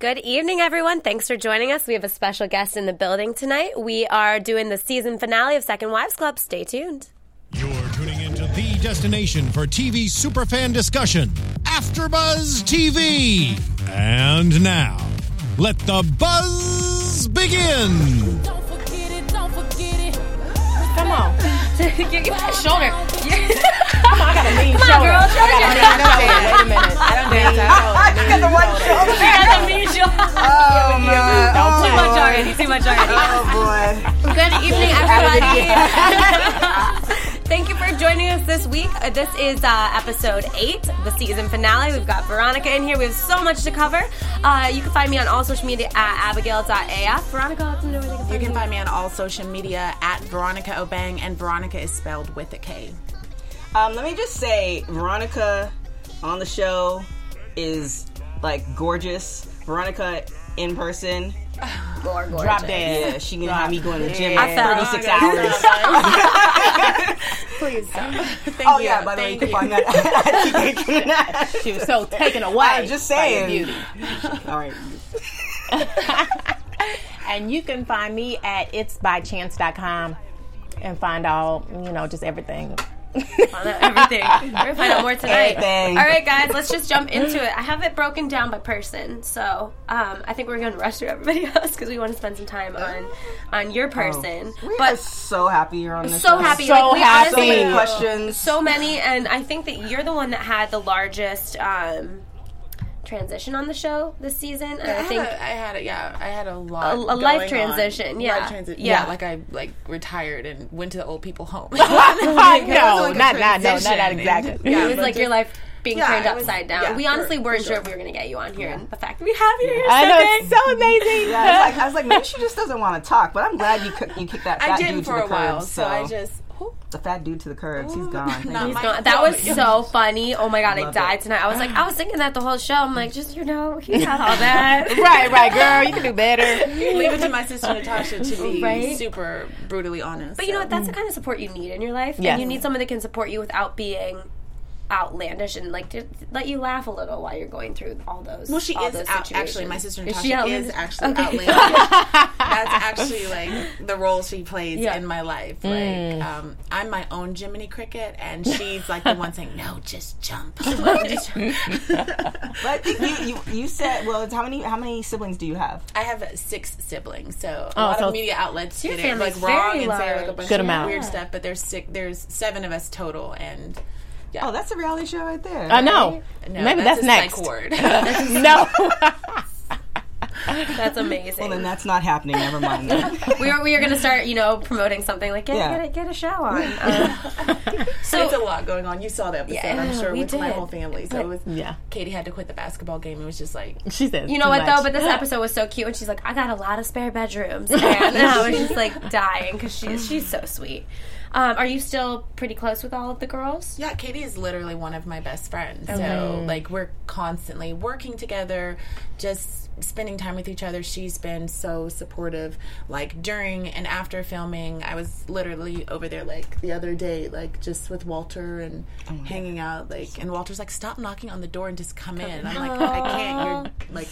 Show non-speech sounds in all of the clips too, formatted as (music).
Good evening, everyone. Thanks for joining us. We have a special guest in the building tonight. We are doing the season finale of Second Wives Club. Stay tuned. You're tuning into the destination for TV superfan discussion, AfterBuzz TV. And now, let the buzz begin. Don't forget it, don't forget it. Come on. Give me that shoulder. (laughs) (laughs) Come on, I got a mean Come on, shoulder. girl. Show I got a mean shoulder. Wait a minute. I don't dance. (laughs) I got the one shoulder. Oh (laughs) my! Don't Too much already. Too much already. Oh boy! Good evening, everybody. (laughs) Thank you for joining us this week. Uh, this is uh, episode eight, the season finale. We've got Veronika in here. We have so much to cover. Uh, you can find me on all social media at abigail.af. Veronika, let them know where they can find You can find me on all social media at Veronika Obeng, and Veronika is spelled with a K. Um, let me just say, Veronika on the show is like gorgeous. Veronika in person, gorgeous. Drop dead. yeah, she can have me going to the gym I felt- for 36 hours. (laughs) Please stop. Thank Oh you. yeah, by the way, you can find that. at (laughs) She was so taken away. I'm just by saying. beauty. All right. (laughs) And you can find me at itsbychance.com and find all, you know, just everything. Everything. (laughs) We're gonna find out more tonight. Everything. All right, guys, let's just jump into it. I have it broken down by person, so um, I think we're gonna rush through everybody (laughs) else because we want to spend some time on on your person. We are but so happy you're on this. so show. happy, So like, we happy. So many questions. so many, and I think that you're the one that had the largest um, transition on the show this season, and I, I think. had a, I had a, yeah, I had a lot. A- a going life on. transition, yeah. Life transi- Yeah. yeah. like I like retired and went to the old people home. (laughs) (laughs) no, like not, not, no, not transition. exactly. (laughs) Yeah, it was but like your life being Yeah, turned it was- upside down. yeah, we honestly for weren't sure. sure. if we were going to get you on here, and the fact that we have you here is I so know, big. it's so amazing. Yeah, I was, like, I was like, maybe she just doesn't want to talk. But I'm glad you cook, you kicked that fat I dude didn't to for the a while, curb. so I just. The fat dude to the curbs. (laughs) He's gone. Thank Not you. my Gone. That was so (laughs) funny. Oh my god, I Love died it. tonight. I was like, I was thinking that the whole show. I'm like, just you know, (laughs) he's not all that. right, right, girl. You can do better. Leave it to my sister Natasha to be Right? super brutally honest. But you know what? That's the kind of support you need in your life, Yes. and you need someone that can support you without being outlandish and like to let you laugh a little while you're going through all those. Well, she all is those out, actually. My sister Is Natasha she is, actually Okay. outlandish. (laughs) That's actually like the role she plays Yeah. in my life. Like, um, I'm my own Jiminy Cricket, and she's like the one saying, "No, just jump." (laughs) (laughs) But I think you, you you said well, it's how many how many siblings do you have? I have six siblings, so a Oh, lot so- of media outlets Your get it like wrong very and say like a bunch Good of amount. weird stuff. But there's six, there's seven of us total, and yeah. Oh, that's a reality show right there. I know. no, Maybe that's, that's, a next. psych ward. (laughs) (laughs) no. (laughs) That's amazing. Well, then that's not happening. Never mind. Then. (laughs) we are we are going to start, you know, promoting something like get Yeah. get, a, get a show on. (laughs) Um, so it's a lot going on. You saw the episode, Yeah, I'm sure, we with my whole family. So it was Yeah. Katie had to quit the basketball game. It was just like She says. You know what much. though? But this (laughs) episode was so cute, and she's like, "I got a lot of spare bedrooms," and I was just like dying because she's she's so sweet. Um, are you still pretty close with all of the girls? Yeah, Katie is literally one of my best friends. So, like, we're constantly working together, just spending time with each other. She's been so supportive. Like, during and after filming, I was literally over there, like, the other day, like, just with Walter and hanging out. Like, and Walter's like, stop knocking on the door and just come in. I'm like, I can't. You're like,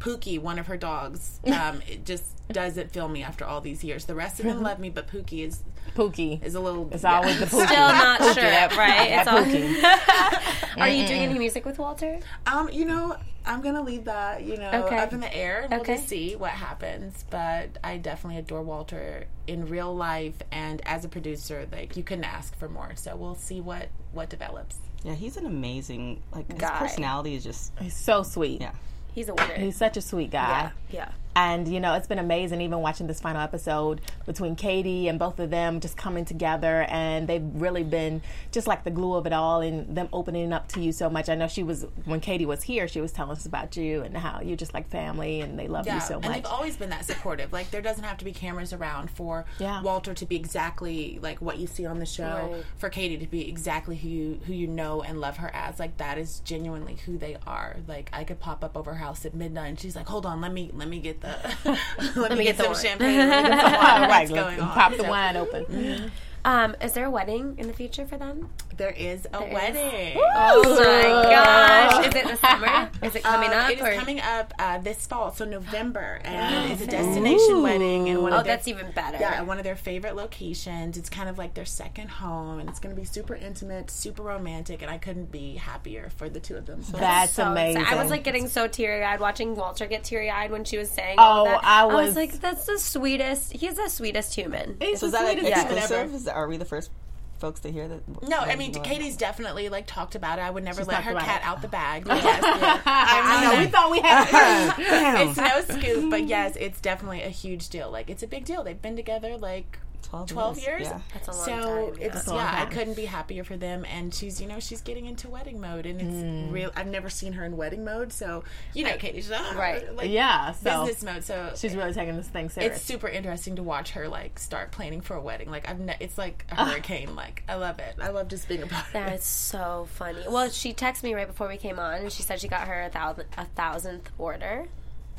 Pookie, one of her dogs, (laughs) um, it just doesn't feel me after all these years. The rest of them love me, but Pookie is Pookie. is a little. It's yeah. always the Pookie. Still not sure, that- right? that It's all. Pookie. (laughs) (laughs) Are you doing any music with Walter? Um, you know, I'm gonna leave that, you know, Okay. up in the air. and We'll Okay. just see what happens. But I definitely adore Walter in real life and as a producer. Like you couldn't ask for more. So we'll see what what develops. Yeah, he's an amazing like his personality is just He's so sweet. yeah. He's a winner. He's such a sweet guy. yeah, yeah. And you know, it's been amazing even watching this final episode between Katie and both of them just coming together and they've really been just like the glue of it all and them opening up to you so much. I know she was when Katie was here, she was telling us about you and how you're just like family and they love you so much. and much. they've always been that supportive. Like there doesn't have to be cameras around for Yeah. Walter to be exactly like what you see on the show. Right. For Katie to be exactly who you who you know and love her as. Like that is genuinely who they are. Like I could pop up over her house at midnight and she's like, "Hold on, let me let me get the (laughs) let, me get get, some wine." champagne. Let me some (laughs) right, What's going on?" pop the So- wine open. Um, is there a wedding in the future for them? There is a wedding. Oh my gosh! Is it the (laughs) summer? Is it coming Um, up? It is or? coming up uh, this fall, so November, (gasps) and it's a destination wedding, and one Oh, of their, that's even better. yeah, one of their favorite locations. It's kind of like their second home, and it's going to be super intimate, super romantic, and I couldn't be happier for the two of them. So That's so amazing. excited. I was like getting so teary eyed watching Walter get teary eyed when she was saying. all Oh, that. I was, was- like, that's the sweetest. He's the sweetest human. He's So is the that sweetest human ever. exclusive? Is that, are we the first folks to hear that? No, I mean. Katie's definitely like talked about it. I would never let her cat it. out the bag. (laughs) Yes. (laughs) I know. We thought we had. (laughs) It's no scoop, but yes, it's definitely a huge deal. Like it's a big deal. They've been together like 12 12 years, years. yeah. That's a long so time, yeah. it's That's a long yeah, I couldn't be happier for them. And she's you know she's getting into wedding mode, and it's Mm. real. I've never seen her in wedding mode, so you know Katie, she's ah, Right. like Yeah. So business mode. So she's really taking this thing serious. it's super interesting to watch her like start planning for a wedding. Like I've ne- it's like a (laughs) hurricane. Like I love it. I love just being a part of it. That's so funny. Well, she texted me right before we came on, and she said she got her a thousand a thousandth order.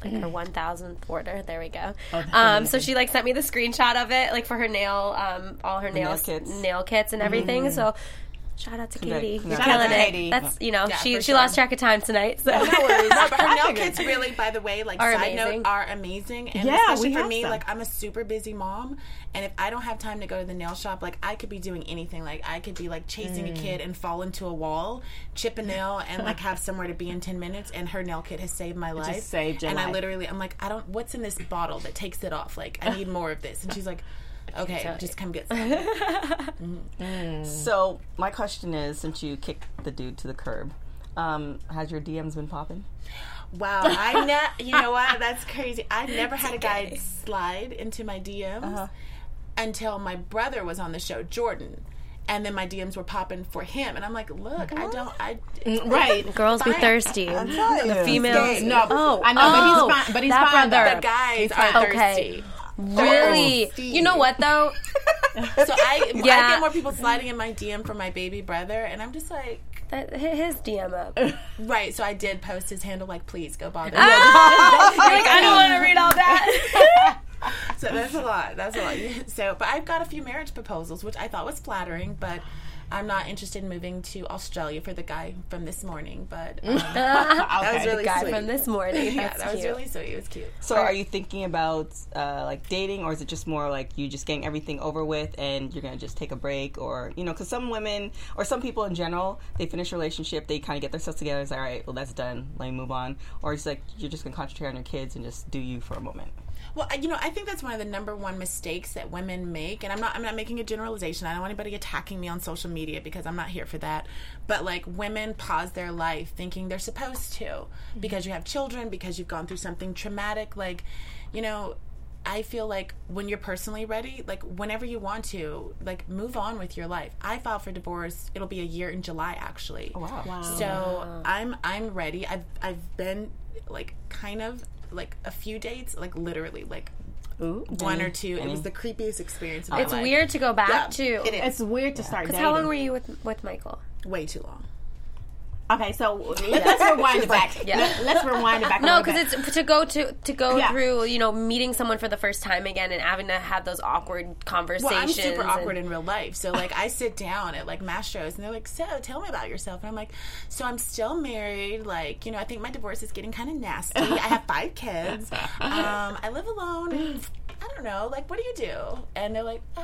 Like her one thousandth order. There we go. um, so she like sent me the screenshot of it, like for her nail, um, all her nail kits. nail kits and everything. So. Shout out to Congrats- Katie. You're congrats. killing out to it. Katie. That's you know Yeah, she she sure. lost track of time tonight. So (laughs) (laughs) No, but her nail kits really, by the way, like Are side amazing. note, are amazing. And Yeah, especially we for have me, some. like I'm a super busy mom, and if I don't have time to go to the nail shop, like I could be doing anything. Like I could be like chasing Mm. a kid and fall into a wall, chip a nail, and like have somewhere to be in ten minutes. And her nail kit has saved my life. saved your and I literally, I'm like, I don't. What's in this bottle that takes it off? Like I (laughs) need more of this. And she's like. Okay, just come get some. (laughs) So my question is, since you kicked the dude to the curb, um, has your DMs been popping? Wow, I ne- you know what? That's crazy. I never had a guy slide into my DMs Uh-huh. until my brother was on the show, Jordan. And then my DMs were popping for him, and I'm like, "Look, I don't, I right. girls be Fine. thirsty. The females- No, Oh, I know, oh, but he's fine. But he's that fine. brother. the guys fine. are Okay. Thirsty." Really? Thirsty. You know what though? (laughs) So I, I Yeah. get more people sliding in my DM for my baby brother, and I'm just like, That, hit his DM up. (laughs) right. So I did post his handle, like, please go bother. Ah! (laughs) like I don't want to read all that. So that's a lot. That's a lot. So, but I've got a few marriage proposals, which I thought was flattering, but. I'm not interested in moving to Australia for the guy from this morning, but (laughs) um, (laughs) that was Okay. really Guy sweet. from this morning. yeah, That's that was cute. really sweet. It was cute. So are you thinking about uh, like dating, or is it just more like you just getting everything over with and you're gonna just take a break, or you know, because some women or some people in general, they finish a relationship, they kind of get themselves together, it's like, all right, well that's done, let me move on, or it's like you're just gonna concentrate on your kids and just do you for a moment. Well, you know, I think that's one of the number one mistakes that women make, and I'm not. I'm not making a generalization. I don't want anybody attacking me on social media because I'm not here for that. But like, women pause their life thinking they're supposed to mm-hmm. because you have children, because you've gone through something traumatic. Like, you know. I feel like when you're personally ready, like whenever you want to, like move on with your life. I filed for divorce. It'll be a year in July, actually. wow. Wow. So I'm I'm ready. I've I've been like kind of like a few dates, like literally like Ooh. one or two. It was mm. the creepiest experience of my It's life. weird to go back Yeah, to. it is It's weird to start Because dating. how long were you with with Michael? way too long. Okay, so (laughs) let, us rewind it back. Yeah. Let, us rewind it back. No, because it's to go to to go Yeah. through you know meeting someone for the first time again and having to have those awkward conversations. Well, I'm super and- awkward in real life. So like I sit down at like mass shows and they're like, "So, tell me about yourself." And I'm like, "So I'm still married. Like, you know, I think my divorce is getting kind of nasty. I have five kids. (laughs) Um, I live alone. I don't know. Like, what do you do?" And they're like, "Oh."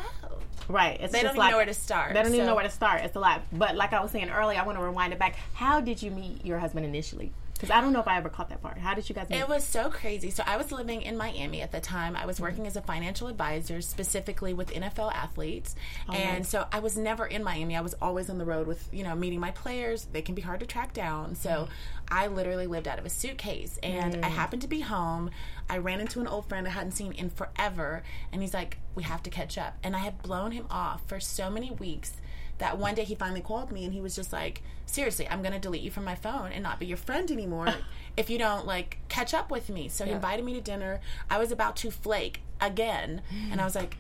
Right. It's They don't even like, know where to start, They don't even know where to start. It's a lot. But like I was saying earlier, I want to rewind it back. How did you meet your husband initially? Because I don't know if I ever caught that part. How did you guys meet? It was so crazy. So I was living in Miami at the time. I was working as a financial advisor, specifically with NFL athletes. Oh, and so I was never in Miami. I was always on the road with, you know, meeting my players. They can be hard to track down. So mm-hmm. I literally lived out of a suitcase. And I mm. happened to be home. I ran into an old friend I hadn't seen in forever. And he's like, we have to catch up. And I had blown him off for so many weeks that one day he finally called me and he was just like, seriously, I'm going to delete you from my phone and not be your friend anymore (laughs) if you don't like catch up with me. So he invited me to dinner. I was about to flake again. And I was like,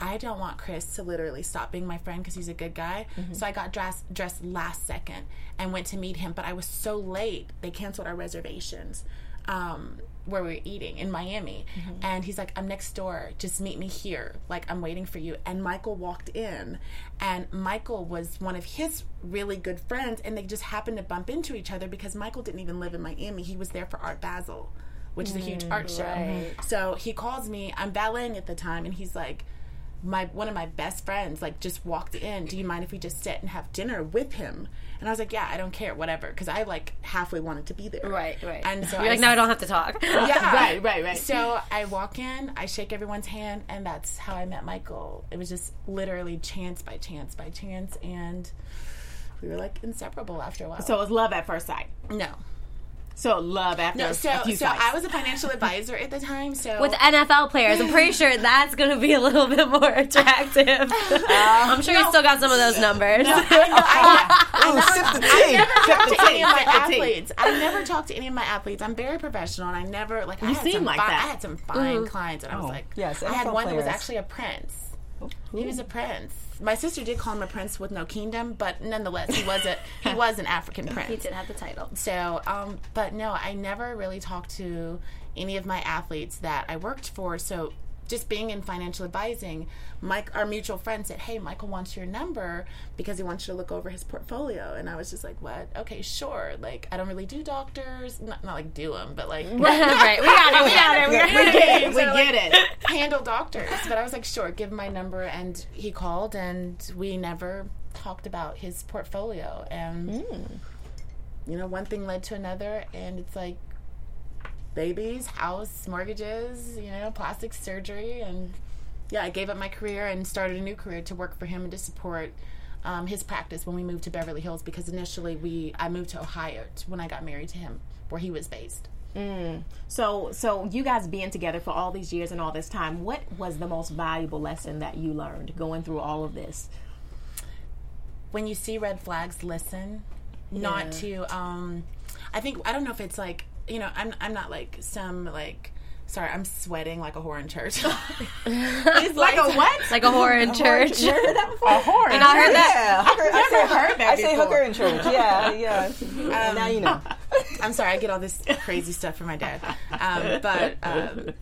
I don't want Chris to literally stop being my friend because he's a good guy. So I got dressed dressed last second and went to meet him, but I was so late. They canceled our reservations. Um, where we were eating in Miami. Mm-hmm. And he's like, I'm next door. Just meet me here. Like, I'm waiting for you. And Michael walked in, and Michael was one of his really good friends, and they just happened to bump into each other because Michael didn't even live in Miami. He was there for Art Basel, which is a huge art show. Mm, so he calls me. I'm valeting at the time, and he's like, my one of my best friends like just walked in. Do you mind if we just sit and have dinner with him? And I was like, yeah, I don't care, whatever, because I like halfway wanted to be there. Right, right. And so You're I like, no, I don't have to talk. (laughs) yeah, (laughs) Right, right, right. (laughs) So I walk in, I shake everyone's hand, and that's how I met Michael. It was just literally chance by chance by chance, and we were like inseparable after a while. So it was love at first sight. no, So love after no. a So few so sights. I was a financial advisor at the time. So With NFL players, I'm pretty sure (laughs) that's going to be a little bit more attractive. Uh, I'm sure you still got some of those numbers. Ooh, sip the tea. talked to oh, any of my Sip the tea. athletes. I never talked to any of my athletes. I'm very professional, and I never like. I You had seem some like fine, that. I had some fine mm-hmm. clients, and I was Oh, like, yes, I had NFL one that was actually a prince. He was a prince. My sister did call him a prince with no kingdom, but nonetheless, he was a he (laughs) was an African prince. he did have the title. So, um, but no, I never really talked to any of my athletes that I worked for. So, just being in financial advising, Mike, our mutual friend said, "Hey, Michael wants your number because he wants you to look over his portfolio." And I was just like, "What? Okay, sure. Like, I don't really do doctors, not, not like do them, but like (laughs) right, we got it, we got it. We got (laughs) we it. get it. We get it. handle doctors." But I was like, "Sure, give him my number." And he called, and we never talked about his portfolio. And hmm. you know, one thing led to another, and it's like babies, house, mortgages, you know, plastic surgery, and yeah, I gave up my career and started a new career to work for him and to support um, his practice when we moved to Beverly Hills because initially we I moved to Ohio when I got married to him, where he was based. So, so you guys being together for all these years and all this time, what was the most valuable lesson that you learned going through all of this? when you see red flags, listen. Not to. Um, I think I don't know if it's like you know. I'm I'm not like some like. Sorry, I'm sweating like a whore in church. (laughs) It's Like a what? Like a whore in church. You heard that before? A whore. And I heard that. Yeah, hooker, I say, heard that I say hooker in church. (laughs) Yeah, yeah. And now you know. (laughs) I'm sorry, I get all this crazy stuff from my dad. Um, but um,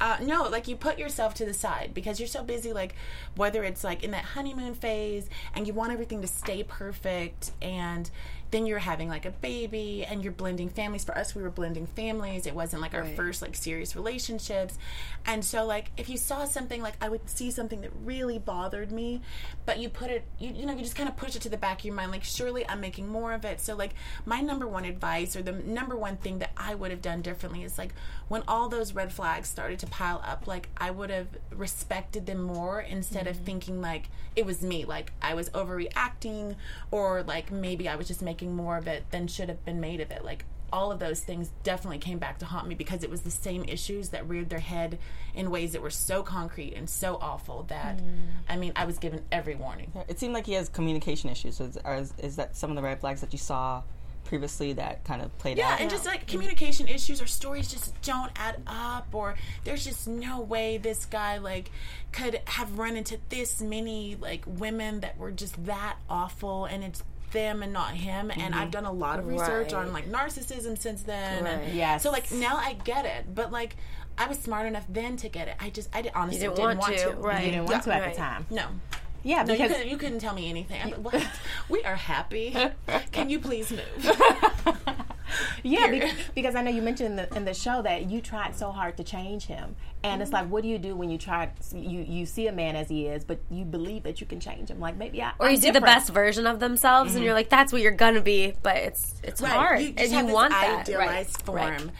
uh, no, like you put yourself to the side because you're so busy, like whether it's like in that honeymoon phase and you want everything to stay perfect and then you're having like a baby and you're blending families. For us, we were blending families. It wasn't like our first like serious relationships. And so like if you saw something like I would see something that really bothered me, but you put it you, you know, you just kind of push it to the back of your mind like surely I'm making more of it. So like my number one advice or the number one thing that I would have done differently is like when all those red flags started to pile up, like I would have respected them more instead of mm-hmm. thinking like it was me, like I was overreacting or like maybe I was just making more of it than should have been made of it. Like all of those things definitely came back to haunt me because it was the same issues that reared their head in ways that were so concrete and so awful that mm. I mean I was given every warning. It seemed like he has communication issues. Is, are, is that some of the red flags that you saw previously that kind of played Yeah, out? and just like communication issues or stories just don't add up, or there's just no way this guy like could have run into this many like women that were just that awful, and it's them and not him. And I've mm-hmm. done a lot of research Right. on like narcissism since then. Right. And Yes. So like now I get it, but like I was smart enough then to get it. I just I did, honestly didn't didn't, want want, to, to. right. You didn't want to at Right. the time. No. Yeah, No, you because couldn't, you couldn't tell me anything. I'm like, what? we are happy. (laughs) Can you please move? (laughs) (laughs) Yeah, Period. because, I know you mentioned in the, in the show that you tried so hard to change him, and it's mm-hmm. like, what do you do when you try? You you see a man as he is, but you believe that you can change him. Like maybe I Or you I'm see the best version of themselves, and mm-hmm. you're like, "That's what you're gonna be," but it's it's hard, You and you want that. idealized right. form Right.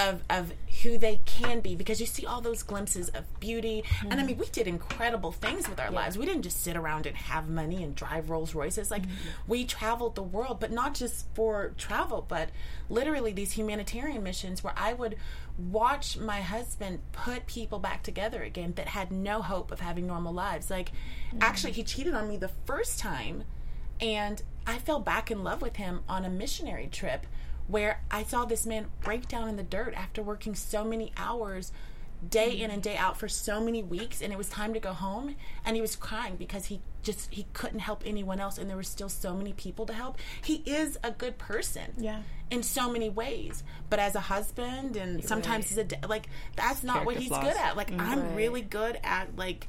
Of of who they can be because you see all those glimpses of beauty. And I mean, we did incredible things with our lives. We didn't just sit around and have money and drive Rolls Royces. Like we traveled the world, but not just for travel, but literally these humanitarian missions where I would watch my husband put people back together again that had no hope of having normal lives. Like mm-hmm. actually he cheated on me the first time and I fell back in love with him on a missionary trip where I saw this man break down in the dirt after working so many hours day in and day out for so many weeks and it was time to go home and he was crying because he just he couldn't help anyone else and there were still so many people to help he is a good person Yeah. in so many ways but as a husband and sometimes as a da- like that's not what he's flaws. good at like mm-hmm. i'm Right. really good at like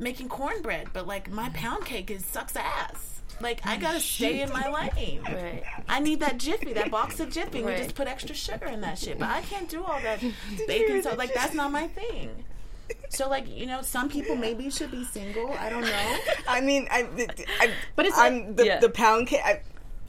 making cornbread but like my pound cake is sucks ass like i gotta stay in my lane Right. I need that Jiffy, that box of Jiffy. and We just put extra sugar in that shit. But I can't do all that (laughs) baking so like that's not my thing. So like you know, some people maybe should be single. I don't know. I mean, I, I But it's I'm the, Yeah. the pound cake. I,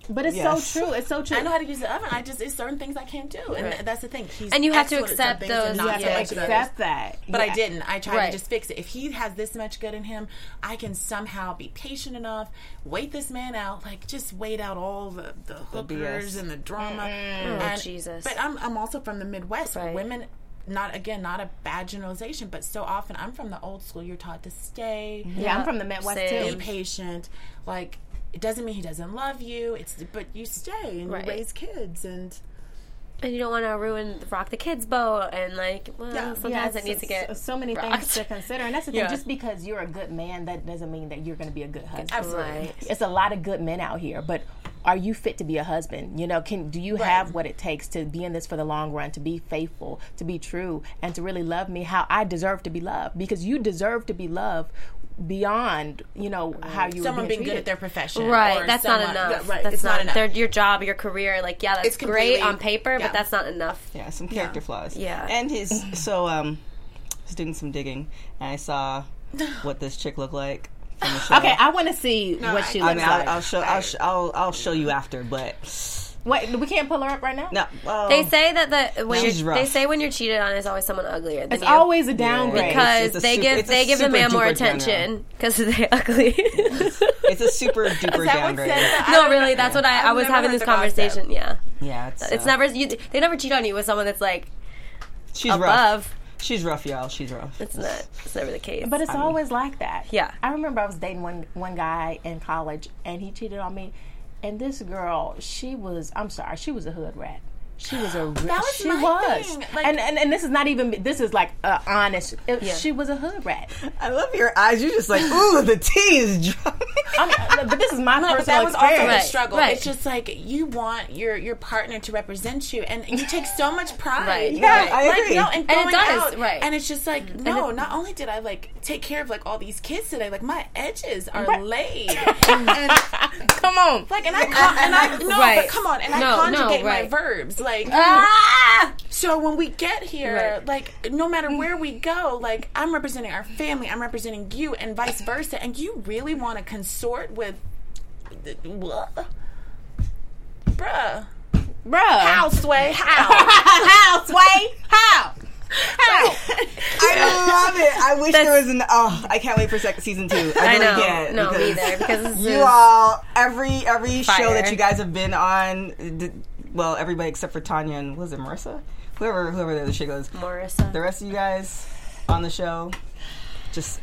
But it's Yes. so true. It's so true. I know how to use the oven. I just it's certain things I can't do, and Right. that's the thing. He's And you have to excellent at some accept those- not you have to much at others. accept that. But I didn't. I tried Right. to just fix it. If he has this much good in him, I can somehow be patient enough, wait this man out, like just wait out all the, the hookers BS. and the drama. Oh, And- Jesus. But I'm I'm also from the Midwest. Right. Women not again, not a bad generalization, but so often I'm from the old school. You're taught to stay, Yeah, I'm from the Midwest Same. be patient. Like it doesn't mean he doesn't love you. It's but you stay and Right. you raise kids and And you don't want to ruin the rock the kids boat and like well Yeah. sometimes Yeah, it needs to get so, so many rocked. things to consider, and that's the thing. Yeah. Just because you're a good man, that doesn't mean that you're going to be a good husband. absolutely. Right. It's a lot of good men out here, but are you fit to be a husband? You know, can do you have what it takes to be in this for the long run, to be faithful, to be true, and to really love me how I deserve to be loved? Because you deserve to be loved beyond, you know, how you were someone being good at their profession. Right, or that's someone- not enough. yeah, right, that's it's not, enough. Their, your job, your career, like yeah, that's It's great on paper, yeah. but that's not enough. yeah, some character flaws. Yeah. and his (clears throat) so um, I was doing some digging and I saw (laughs) what this chick looked like from the (laughs) show. Okay, I want to see what I- she I looks mean, like. I'll, I'll show, I'll, sh- I'll, I'll show you after, but Wait, we can't pull her up right now. no. Well, They say that the when She's you're, rough. they say when you're cheated on, it's always someone uglier. Than It's you. always a downgrade. because It's a they super- give they give the man more attention because they're (laughs) ugly. it's a super duper Is that downgrade. no, really, that's what I, I was having this the gossip. conversation. Yeah, Yeah, it's, it's uh, never you, they never cheat on you with someone that's like she's above. rough. She's rough, y'all. She's rough. It's not. It's never the case. But it's always like that. Yeah. I remember I was dating one one guy in college, and he cheated on me. And this girl, she was, I'm sorry, she was a hood rat. She was a real, was she my was. thing. Like- and, and and this is not even this is like uh, honest. It- Yeah. She was a hood rat. I love your eyes. You're just like, ooh, the tea is dropping. I'm, but this is my (laughs) No, personal but that was also experience. the struggle. right. It's just like you want your your partner to represent you, and you take so much pride. Right, Yeah, right. I like, agree. No, and, And it going does, out, right. And it's just like no. it- not only did I like take care of like all these kids today, like my edges are Right. laid. (laughs) and, Come on, like, and I con- and I no, Right. but come on, and I No, no, conjugate right. my verbs like. Ah! So when we get here, Right. like no matter where we go, like I'm representing our family, I'm representing you, and vice versa. And you really want to consort with, what? bruh? bruh. How sway? How? (laughs) How, Sway? How? How? (laughs) I love it. I wish there was an. Oh, I can't wait for second season two. I, I know. Can't no, me because either. Because You all, every every show that you guys have been on, d- well, everybody except for Tanya and was it Marissa, whoever whoever the other chick was. Marissa. The rest of you guys on the show, just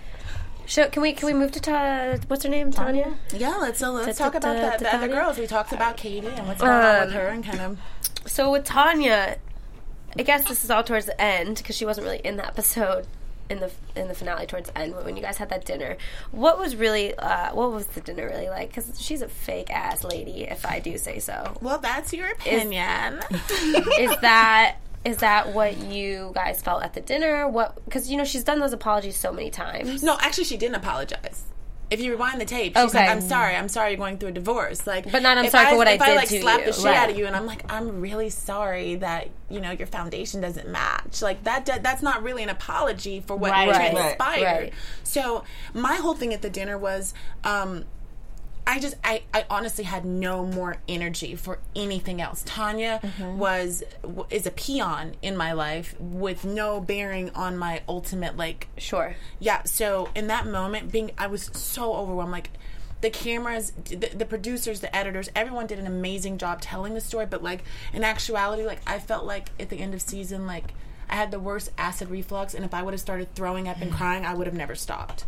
Show, can we can we move to ta- what's her name? Tanya. Yeah, let's uh, let's Ta- talk ta- about ta- that. The other Tanya? girls. We talked about Katie and what's going on with Um, her, and kind of. So with Tanya, I guess this is all towards the end because she wasn't really in the episode in the in the finale towards the end when you guys had that dinner. What was really uh, what was the dinner really like? Because she's a fake ass lady, if I do say so. Well, that's your opinion. (laughs) is that is that what you guys felt at the dinner? What because you know she's done those apologies so many times. no, actually, she didn't apologize. If you rewind the tape, she's Okay. like, "I'm sorry, I'm sorry, you're going through a divorce." Like, But not, "I'm if sorry for what I if I like to slap you." the shit Right. out of you, and I'm like, "I'm really sorry that you know your foundation doesn't match." Like that, that that's not really an apology for what Right. Right. transpired. Right. So my whole thing at the dinner was. um I just, I, I honestly had no more energy for anything else. Tanya Mm-hmm. was is a peon in my life with no bearing on my ultimate like Sure. yeah so in that moment being i was so overwhelmed like the cameras the, the producers the editors everyone did an amazing job telling the story but like in actuality like i felt like at the end of season like i had the worst acid reflux and if i would have started throwing up and (sighs) crying i would have never stopped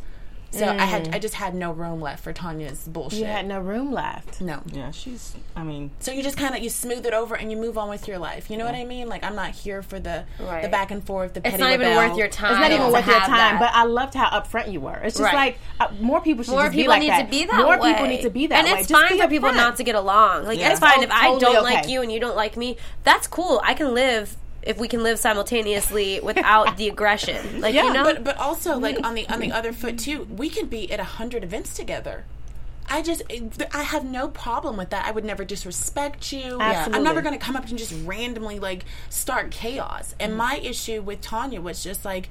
So I had I just had no room left for Tanya's bullshit. You had no room left. no. Yeah, she's. I mean, So you just kind of you smooth it over and you move on with your life. You know what I mean? Like I'm not here for the Right. the back and forth. The petty It's petty not even worth your time. It's not even worth your time, that. but I loved how upfront you were. It's just Right. like uh, more people should more just people be like need that. to be that More way. people need to be that and way. it's Just fine for people not to get along. Like Yeah. it's fine Oh, if I don't okay. like you and you don't like me. That's cool. I can live if we can live simultaneously without (laughs) the aggression. Like Yeah, you know, But but also like on the on the other foot too, we can be at a hundred events together. I just eh, I have no problem with that. I would never disrespect you. I'm never going to come up and just randomly like start chaos. And my issue with Tanya was just like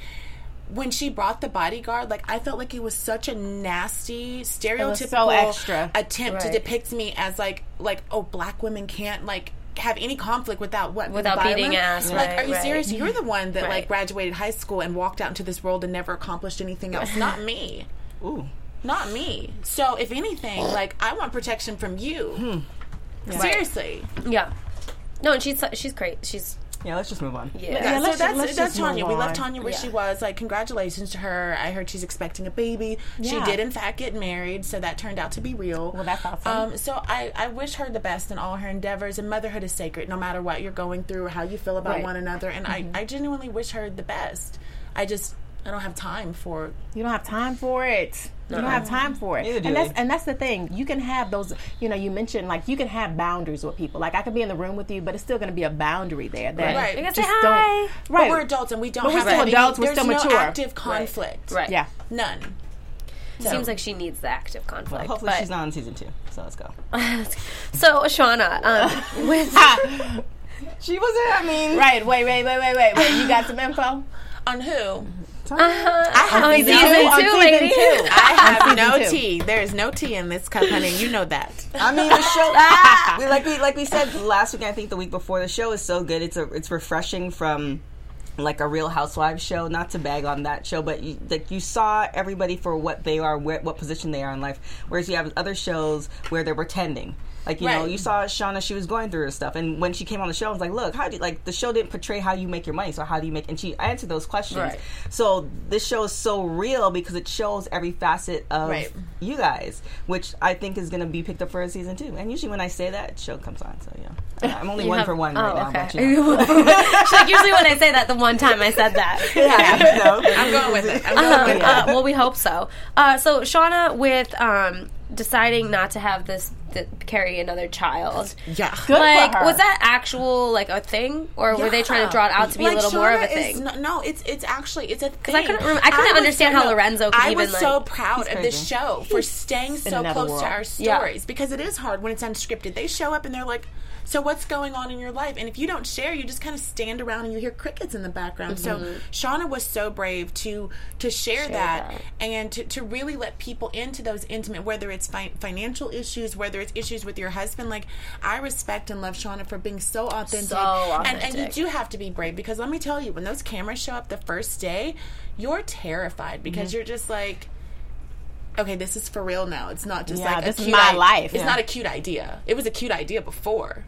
when she brought the bodyguard, like I felt like it was such a nasty, stereotypical so extra. attempt to depict me as like like oh black women can't like have any conflict without what Without violence? beating ass, Like, right, are you right. serious? You're the one that Right. like graduated high school and walked out into this world and never accomplished anything else. Not me. ooh. Not me. So if anything, like I want protection from you. Hmm. Seriously. yeah. No, and she's she's great. She's Yeah, let's just move on. yeah. Yeah, let's so ju- that's let's that's just Tanya. move We left. Tanya where Yeah. she was. Like, congratulations to her. I heard she's expecting a baby. She did in fact get married, so that turned out to be real. Well, that's awesome. Um, so I, I wish her the best in all her endeavors. And motherhood is sacred, no matter what you're going through or how you feel about Right. one another. And Mm-hmm. I, I genuinely wish her the best. I just I don't have time for You don't have time for it. You don't have time for it. Neither do and that's they. and that's the thing. You can have those. You know, you mentioned like you can have boundaries with people. Like I could be in the room with you, but it's still going to be a boundary there. That Right. You just say hi. don't. Right. But we're adults and we don't But we're have still any- adults, we're there's still no mature. active conflict. Right. yeah. None. Seems like she needs the active conflict. Hopefully, she's not on season two. So let's go. (laughs) So Shauna, um, (laughs) with (laughs) She wasn't. I mean, Right. Wait. Wait. Wait. Wait. Wait. Wait. You got some info? On who? I have On season, season two, on season lady. two. I have no two. tea. There is no tea in this cup, honey. You know that. I mean, the show. (laughs) We, like we like we said last week. I think the week before. The show is so good. It's a it's refreshing from like a Real Housewives show. Not to bag on that show, but you, like you saw everybody for what they are, where, what position they are in life. Whereas you have other shows where they're pretending. Like you know, you saw Shauna. She was going through her stuff, and when she came on the show, I was like, "Look, how do you, like the show didn't portray how you make your money? So how do you make?" And she answered those questions. Right. So this show is so real because it shows every facet of Right. you guys, which I think is going to be picked up for a season two. And usually when I say that, show comes on. So yeah, (laughs) I'm only one have- for one oh, right now. okay. You (laughs) know. She's like, usually when I say that, the one time I said that. (laughs) yeah, no. I'm going with it. I'm going with it. uh, well, we hope so. Uh, so Shauna, with um, deciding not to have this th- carry another child, Yeah. Good like for her. was that actual like a thing, or were they trying to draw it out to be a little more of a thing? no, no, it's it's actually it's a thing. I couldn't rem- I couldn't was understand so- how Lorenzo could I even, was so proud of this show for staying so close world. to our Yeah. stories because it is hard when it's unscripted. They show up and they're like. So what's going on in your life? And if you don't share, you just kind of stand around and you hear crickets in the background. So mm-hmm. Shauna was so brave to to share, that, that. and to, to really let people into those intimate, whether it's fi- financial issues, whether it's issues with your husband. Like I respect and love Shauna for being so authentic. So And, and you do have to be brave because let me tell you, when those cameras show up the first day, you're terrified because mm-hmm. you're just like, okay, this is for real now. It's not just Yeah, like this a is my life. It's Yeah. not a cute idea. It was a cute idea before,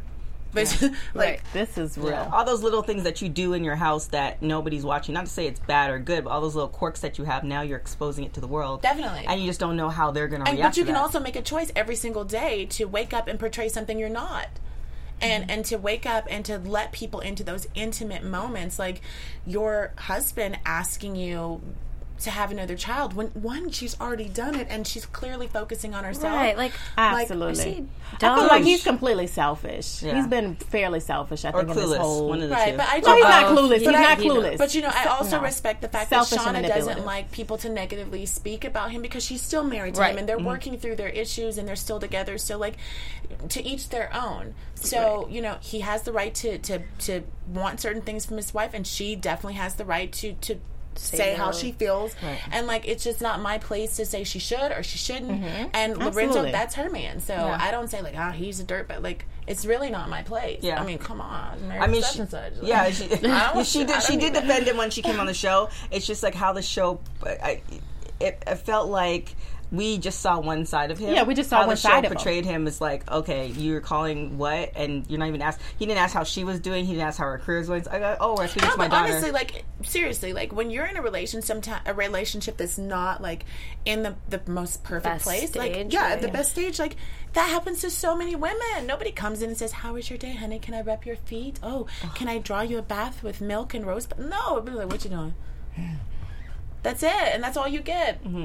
but (laughs) like. This is real. all those little things that you do in your house that nobody's watching. Not to say it's bad or good, but all those little quirks that you have now, you're exposing it to the world. Definitely. and you just don't know how they're going to react. but you can that. also make a choice every single day to wake up and portray something you're not. And, Mm-hmm. and to wake up and to let people into those intimate moments like your husband asking you to have another child when one she's already done it and she's clearly focusing on herself Right, like Absolutely. she I feel like he's completely selfish. Yeah. He's been fairly selfish. I or think in this whole. One of the right two. but I no, do he's not clueless. he- He's not he clueless. But you know, I also no. respect the fact Selfish that and Shauna doesn't like people to negatively speak about him because she's still married to Right. him and they're mm-hmm. working through their issues and they're still together. So like to each their own. So, you know, he has the right to, to to want certain things from his wife and she definitely has the right to to say how no. she feels and like it's just not my place to say she should or she shouldn't mm-hmm. and lorenzo Absolutely. that's her man so i don't say like oh he's a dirt but like it's really not my place Yeah. i mean come on I mean, such she, and. Like, yeah, she, (laughs) (laughs) she did. She did defend him when she came on the (laughs) show. It's just like how the show, I, it, it felt like we just saw one side of him. Yeah, we just saw how one the show side of him. portrayed him as like, okay, you're calling what, and you're not even asked. He didn't ask how she was doing. He didn't ask how her career was going. I go, oh, we're speaking No, to my but daughter. honestly, like seriously, like when you're in a relationship, sometimes a relationship that's not like in the the most perfect Best place, like yeah, right? the best stage, like that happens to so many women. Nobody comes in and says, "How was your day, honey? Can I rub your feet? Oh, can I draw you a bath with milk and rose?" No, it'd be like, "What you doing?" (sighs) That's it, and that's all you get. Mm-hmm.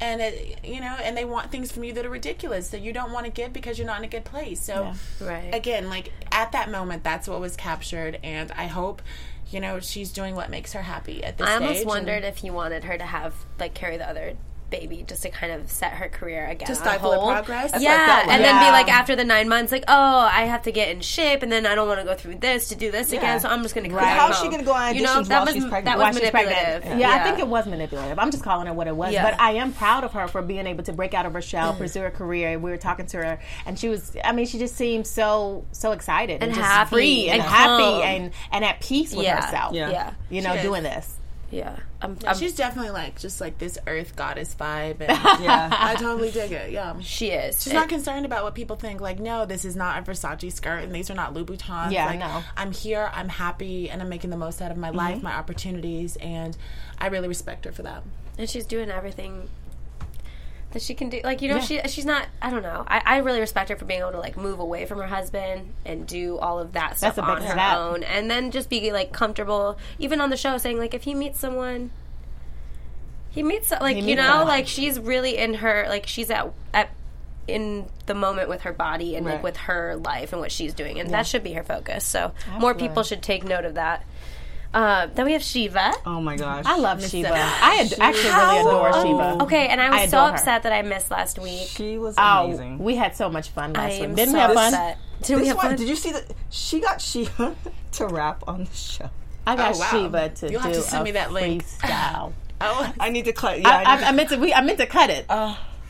And it, you know, and they want things from you that are ridiculous that you don't want to give because you're not in a good place. So, Right. again, like at that moment, that's what was captured, and I hope, you know, she's doing what makes her happy at this I stage. almost and wondered if you wanted her to have like carry the other baby just to kind of set her career again To on stifle the progress? That's what I yeah, like. and then be like after the nine months, like oh, I have to get in shape, and then I don't want to go through this to do this again, so I'm just going to. Right. How's she gonna go on You know, auditions that while was she's pregnant? that While was she's manipulative. pregnant. Yeah, I think it was manipulative. I'm just calling it what it was. Yeah. But I am proud of her for being able to break out of her shell, mm. pursue her career. We were talking to her, and she was. I mean, she just seemed so so excited and, And just happy free and, and happy and and at peace with Yeah. herself. Yeah. Yeah, You know, She is. doing this. Yeah. I'm, Yeah, I'm- she's definitely like just like this earth goddess vibe, and (laughs) yeah. I totally dig it. Yeah. she is. She's not concerned about what people think. Like, no, this is not a Versace skirt, and these are not Louboutins. Yeah, like, no. I'm here. I'm happy, and I'm making the most out of my mm-hmm. life, my opportunities, and I really respect her for that. and she's doing everything that she can do. Like you know, she she's not. I don't know. I, I really respect her for being able to like move away from her husband and do all of that stuff That's a big on her step. own, and then just be like comfortable. Even on the show, saying like if he meets someone. He meets like He you meets know someone. like she's really in her like she's at at in the moment with her body and like with her life and what she's doing and that should be her focus so more people should take note of that uh, then we have Shiva Oh my gosh. I love Shiva. I ad- actually really adore Shiva. Okay, and I was I so adore her. upset that I missed last week. She was Oh, amazing. we had so much fun last am week. Didn't so we have fun? upset. Did we have one, fun? did you see that? She got Shiva (laughs) to rap on the show. I got Oh, wow. Shiva to You'll do have to send a me that link. freestyle. (laughs) Oh, I need to cut. Yeah, I, I I, I meant to. We, I meant to cut it.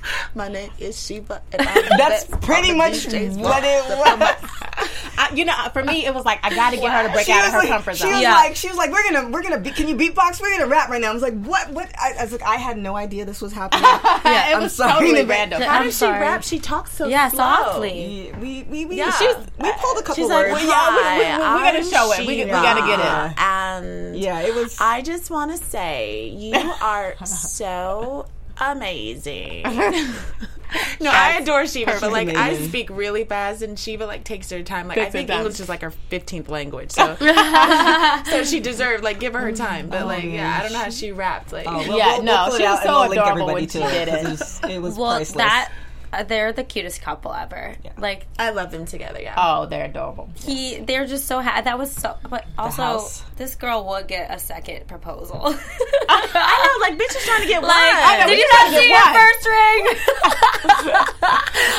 (laughs) my name is Shiva. And I'm That's pretty much DJ's what it (laughs) was. (laughs) I, you know, for me, it was like I got to get her to break She out of her like, comfort she zone. was Yeah. like, she was like, we're gonna, we're gonna, be, can you beatbox? We're gonna rap right now. I was like, what, what? I, I was like, I had no idea this was happening. yeah, it I'm was sorry in totally advance. random. How I'm does she sorry. rap? She talks so yeah, slow. softly. we, we, we, Yeah. she was, we pulled a couple She's like, words. Well, yeah, we- we- we, we gotta I'm show it. We- we gotta get it. And yeah, it was. I just want to say you are so amazing. (laughs) no, I adore Shiva, but like I speak really fast, and Shiva like takes her time. Like I think time. English is like her fifteenth language, so (laughs) (laughs) so she deserved like give her her time. But like yeah, I don't know how she rapped. Like Oh, well, Yeah, we'll, no, we'll put she was so and we'll link adorable when she it, did 'cause it. It was, it was Well, priceless. that Uh, they're the cutest couple ever. Like I love them together. Yeah. Oh, they're adorable. he, they're just so happy. That was so. But also, this girl would get a second proposal. (laughs) I know, like bitch is trying to get Like, one. know, did you not see get your first ring? (laughs)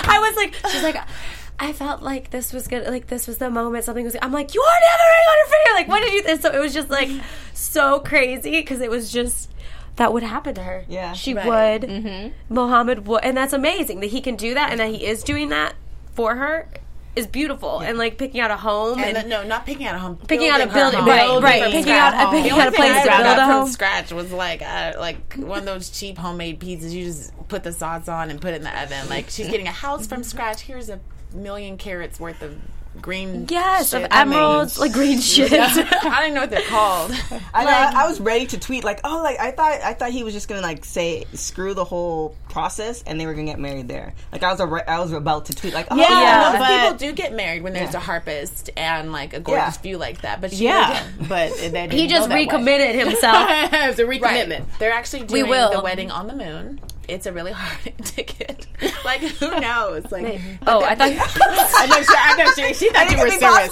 I was like, she's like, I felt like this was good. Like this was the moment something was. I'm like, you already have a ring on your finger. Like, what did you? And so it was just like so crazy because it was just that would happen to her. Yeah. she Right. would. Mm-hmm. Mohamed would, and that's amazing that he can do that and that he is doing that for her is beautiful. And like picking out a home And and, then- no, not picking out a home. picking out a building home. Right, right. Building Picking from out, scratch. picking out a only place thing to I build a out home. from scratch was like uh, like one of those cheap homemade pizzas. You just put the sauce on and put it in the oven. Like she's getting a house from scratch. Here's a million carats worth of green. Yes, shit. of I mean, emeralds, like green (laughs) shit. I don't know what they're called. (laughs) I, know, I, I was ready to tweet like, oh, like I thought, I thought he was just gonna like say screw the whole process, and they were gonna get married there. Like I was, a, I was about to tweet like, oh, Yeah, Yeah. No, but people do get married when there's Yeah. a harpist and like a gorgeous Yeah. view like that. But she yeah, didn't. but he just go that way. recommitted himself. (laughs) it was a Right. recommitment. They're actually doing we will. the wedding on the moon. It's a really hard (laughs) ticket. like who knows? Like oh, I thought. I know. She, I know. She, she thought you were serious. (laughs)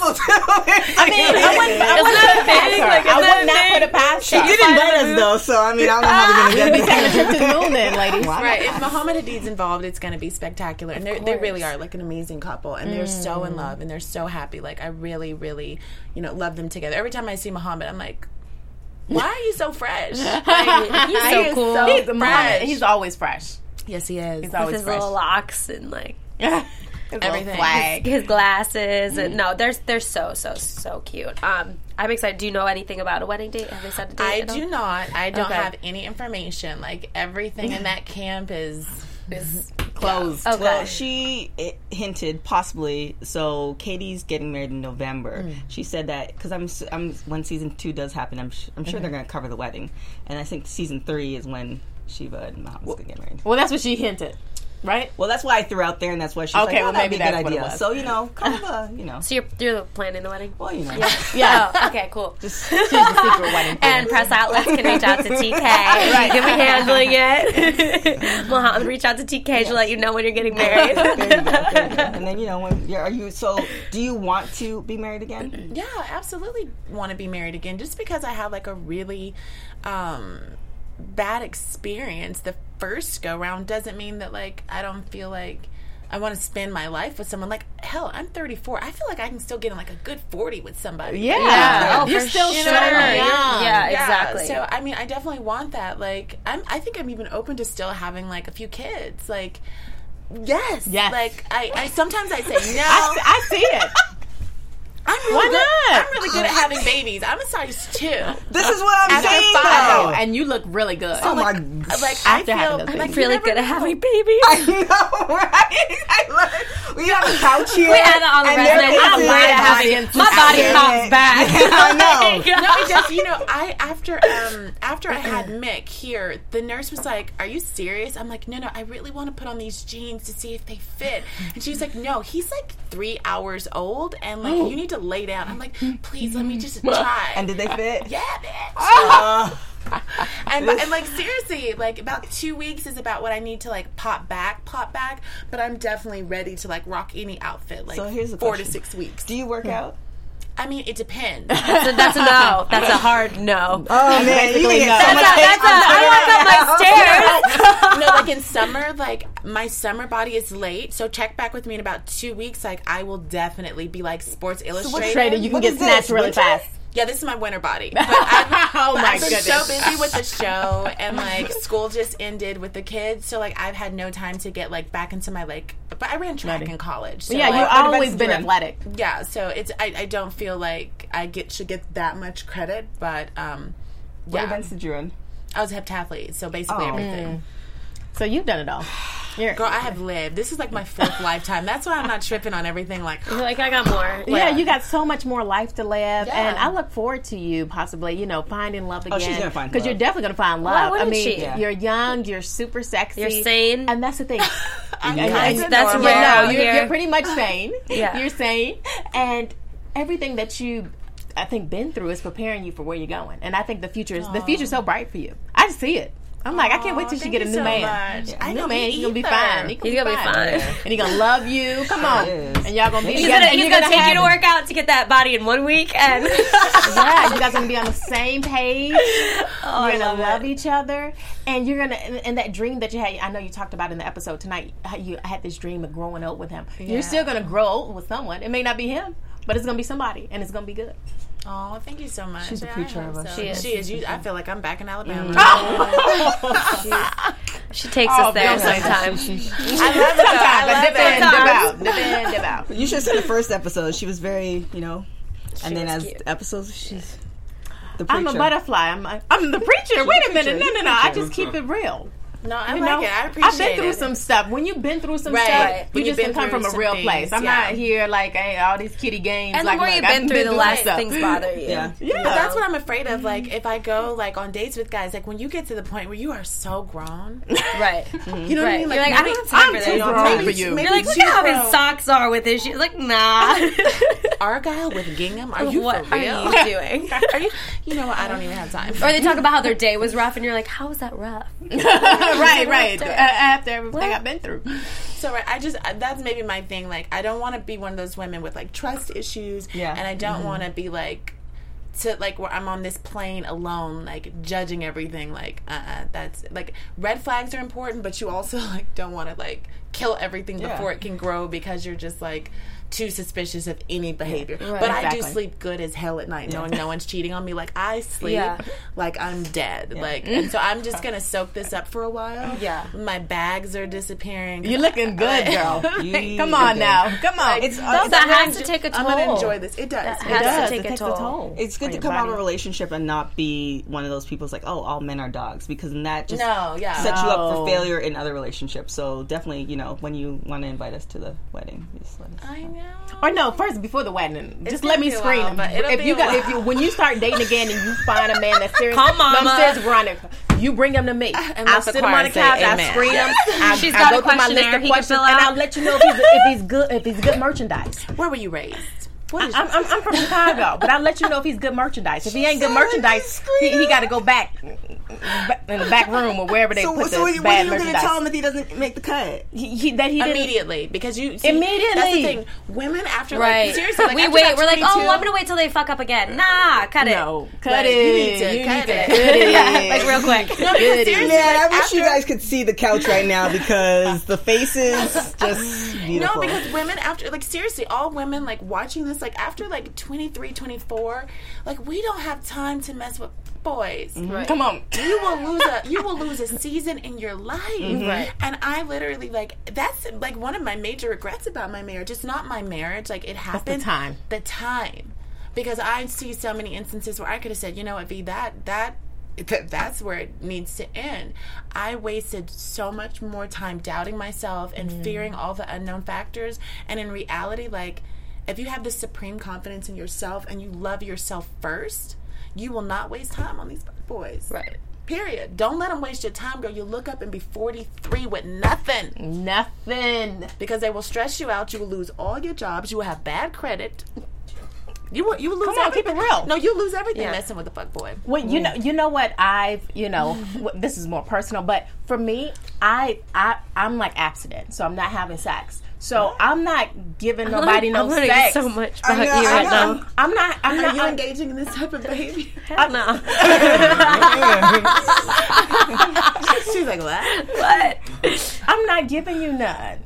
I mean, I wouldn't, I Is wouldn't that put a it past thing? her. Like, is I that would a not thing? put it past She her. did invite us though, so I mean, I don't know how we're gonna ah, We get taking a there. trip to the moon, then, ladies. (laughs) Right. If Mohamed Hadid's involved, it's going to be spectacular. And they're- really are like an amazing couple. And they're so in mm. love and they're so happy. Like, I really, really, you know, love them together. Every time I see Mohamed, I'm like, why are you so fresh? (laughs) Like, He's so is cool. so He's, fresh. He's always fresh. yes, he is. He's With always his fresh. little locks and like (laughs) His Everything. flag. his glasses and no, they're they're so so so cute. Um, I'm excited. Do you know anything about a wedding date? Have they set a date? I at all? do not. I don't Okay. have any information. Like, everything in (laughs) that camp is is Closed. okay. Well, she hinted possibly. So Katie's getting married in November. Mm. She said that because I'm, s- I'm when season two does happen, I'm, sh- I'm sure Mm-hmm. they're going to cover the wedding, and I think season three is when Shiva and Mohamed's going to get married. Well, that's what she hinted, right? Well, that's why I threw out there, and that's why she's Okay, like, oh, well, that'd maybe be a good that's what it idea. was. So you know, kind of a you know, (laughs) so you're you're planning the wedding. well, you know, Yeah. (laughs) Oh, okay, cool. (laughs) just She's the secret wedding. And press outlets can reach out to TK. right. Can be handling it. Mohamed, reach out to TK to let you know when you're getting married. there you go, there you go. And then you know, when you're, are you? So, do you want to be married again? Yeah, absolutely want to be married again. Just because I have like a really um, bad experience the first go round doesn't mean that like I don't feel like I want to spend my life with someone. Like hell, I'm 34. I feel like I can still get in like a good 40 with somebody. yeah, Yeah. Oh, you're still sure. so young. yeah, Yeah, exactly. So I mean, I definitely want that. Like, I'm. I think I'm even open to still having like a few kids. Like, yes, Yes. Like, I, I sometimes I say no. I, I see it. I'm really Why good. not? I'm really good at having babies. I'm a size two. This is what I'm After saying. five, I know, though. And you look really good. Oh my! Like After I having feel those like babies. really good at know. having babies. (laughs) I know, right? I love it. We have a (laughs) couch here. We had it on the and resume. I'm is great at a- having My body (laughs) Yeah. pops back. I know. No, it just you know, I after um after I had (clears throat) Mick here, the nurse was like, "Are you serious?" I'm like, "No, no, I really want to put on these jeans to see if they fit." And she was like, "No, he's like three hours old, and like you need to lay down." I'm like, "Please, let me just try." And did they fit? yeah, bitch. Uh, (laughs) and, and like seriously, like about two weeks is about what I need to like pop back, pop back. But I'm definitely ready to like rock any outfit. Like So here's the four question. to six weeks. do you work hmm. out? I mean, it depends. So that's a no. That's a hard no. Oh man, you basically get no. so That's much a, that's a, I walk up my (laughs) stairs. no, like in summer, like my summer body is late. So check back with me in about two weeks. Like I will definitely be like Sports Illustrated. Trader, you can What get is snatched really fast. Yeah, this is my winter body. (laughs) But I've, Oh my goodness. I've been goodness. so busy with the show and like school just ended with the kids. So like I've had no time to get like back into my like. But I ran track Ready. in college. So, yeah, like, you've always been run? athletic. yeah. So it's I, I don't feel like I get should get that much credit, but um. What Yeah, events did you run? I was a heptathlete, so basically Oh. everything. So you've done it all. You're, Girl, I have lived. This is like my fourth (laughs) lifetime. That's why I'm not tripping on everything. Like, You're like, I got more. yeah, you got so much more life to live, Yeah. and I look forward to you possibly, you know, finding love again. Oh, she's gonna find because you're definitely gonna find love. I wouldn't mean, she? Yeah. you're young, you're super sexy, You're sane. and that's the thing. (laughs) I'm And- kind and- that's normal. rare. no, you're, you're pretty much (laughs) sane. Yeah. You're sane, and everything that you, I think, been through is preparing you for where you're going. And I think the future is the future's so bright for you. I just see it. I'm like, I can't wait till she get a new so man. much. I new know, man, me he's gonna be fine. He He's gonna be fine. and he gonna love you. (laughs) Come on, and y'all gonna be He's together. gonna, he's you're gonna take you to work out to get that body in one week, and (laughs) (laughs) Yeah, you guys gonna be on the same page. Oh, you're gonna love, each other, and you're gonna and, and that dream that you had. I know you talked about in the episode tonight. How you had this dream of growing old with him. Yeah. You're still gonna grow old with someone. It may not be him, but it's gonna be somebody, and it's gonna be good. Oh, thank you so much. She's a preacher of us. so. She is. She is. You, I feel like I'm back in Alabama. Mm. (laughs) (laughs) she takes Oh, us there don't sometimes. I love it. though. I Sometimes, dip in, dip out, dip in, dip out. (laughs) You should have seen the first episode. She was very, you know, and then was as cute. episodes, she's the preacher. I'm a butterfly. I'm, a, I'm the preacher. Wait a preacher. minute. No, no, no. I just keep it real. No, I You like know, it. I appreciate it. I've been through it. some stuff. When you've been through some Right. stuff, Right. you you've just been can come from a real things, place. I'm yeah. not here like hey, all these kitty games. And like, the more look, you've I've been through, the less stuff. things bother you. Yeah. Yeah, But that's what I'm afraid of. Like, if I go like on dates with guys, like when you get to the point where you are so grown, (laughs) Right. you know mm-hmm. what I Right. mean? You're like, I maybe- don't have time I'm for too this. grown for you. You're like, look at how his socks are with his shoes. Like, nah. (laughs) Argyle (laughs) with gingham. Are you what for are real? you doing? Are you? You know what? I don't even have time. Or they talk about how their day was rough, and you're like, how was that rough? Right, right. What? Uh, After everything What? I've been through. (laughs) So right, I just that's maybe my thing. Like, I don't want to be one of those women with like trust issues. Yeah. And I don't want to be like to like where I'm on this plane alone, like judging everything. Like, uh, uh that's like red flags are important, but you also (laughs) like don't want to like kill everything Yeah. before it can grow because you're just like too suspicious of any behavior. But I do sleep good as hell at night, knowing no one's cheating on me. Like I sleep Yeah. like I'm dead. Like, and so I'm just (laughs) gonna soak this up for a while. Yeah. my bags are disappearing. You're looking (laughs) good, girl. You Come on now. Come on. It's, No, uh, that I'm has to enjo- take a I'm gonna enjoy this. It does. That It has to does. take it a toll. a toll. It's good to your come out of a relationship and not be one of those people's like, oh, all men are dogs, because that just No, yeah. sets you up for failure in other relationships. So definitely, you know, when you want to invite us to the wedding, just let us. I Or no, first before the wedding, just gonna let me screen while, him. If you got, if you when you start dating again and you find a man that's (laughs) serious, Come, mama. serious, Veronika. You bring him to me. (laughs) And I'll sit him on the couch. I'll screen him. I, She's I got go a through my list of questions, and. I'll let you know if he's if he's good if he's good merchandise. Where were you raised? What is I'm, I'm, I'm from Chicago, but I'll let you know if he's good merchandise. If he ain't good merchandise, he, he got to go back back in the back room or wherever they So, put so the what, what bad are you going to merchandise. tell him if he doesn't make the cut? he, he, that he didn't immediately because you see, Immediately. That's the thing. Women after Right. like seriously, like we after wait. about We're like, oh, 22 I'm gonna wait till they fuck up again. Nah, cut it. No, cut Like, it. you need to You cut need to it. cut it. (laughs) like real quick. (laughs) No, because seriously, Man, I like, wish you after- guys could see the couch right now because the faces just (laughs) beautiful. No, because women after like seriously, all women like watching this like after like 23, 24, like we don't have time to mess with boys. Come on. You will lose a you will lose a season in your life. Mm-hmm. Right. And I literally like that's like one of my major regrets about my marriage. It's not my marriage, like it happened time. The time. Because I see so many instances where I could have said, you know what, V, that that that that's where it needs to end. I wasted so much more time doubting myself and Mm-hmm. fearing all the unknown factors. And in reality, like, if you have this supreme confidence in yourself and you love yourself first, you will not waste time on these boys. Right. Period. Don't let them waste your time, girl. You look up and be 43 with nothing Nothing. because they will stress you out. You will lose all your jobs. You will have bad credit. You will, you will lose Come on, keep everything. it real. No, you lose everything Yeah. messing with a fuck boy. Well, you know, mm. you know what I've, you know, (laughs) this is more personal, but for me, I, I, I'm like abstinent, so I'm not having sex. So I'm not giving nobody no I'm learning sex. so much I about know, you right now. I'm not. I'm Are not. you I'm, engaging in this type of behavior? Hell (laughs) no. She's like, what? what? I'm not giving you none.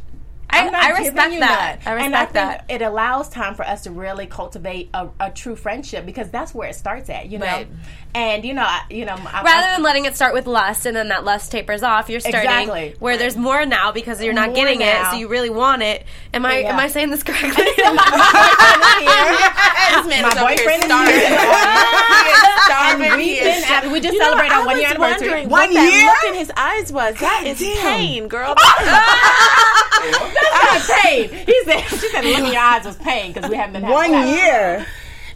I, I'm not I respect you that. none. I and I respect think that. it allows time for us to really cultivate a, a true friendship because that's where it starts at, you know. Right. And you know, I, you know, I, Rather than letting it start with lust and then that lust tapers off, you're starting Exactly. where there's more now because you're not More getting it, so you really want it. Am I Yeah. am I saying this (laughs) correctly? This man My is over here boyfriend is here. (laughs) He is starving. And He we've been at- we just You know, celebrated our one year anniversary. wondering One what that look in his eyes was. That is damn. pain, girl. (laughs) That's not pain. He said, she said, look in your eyes was pain because we haven't been having One sex. year.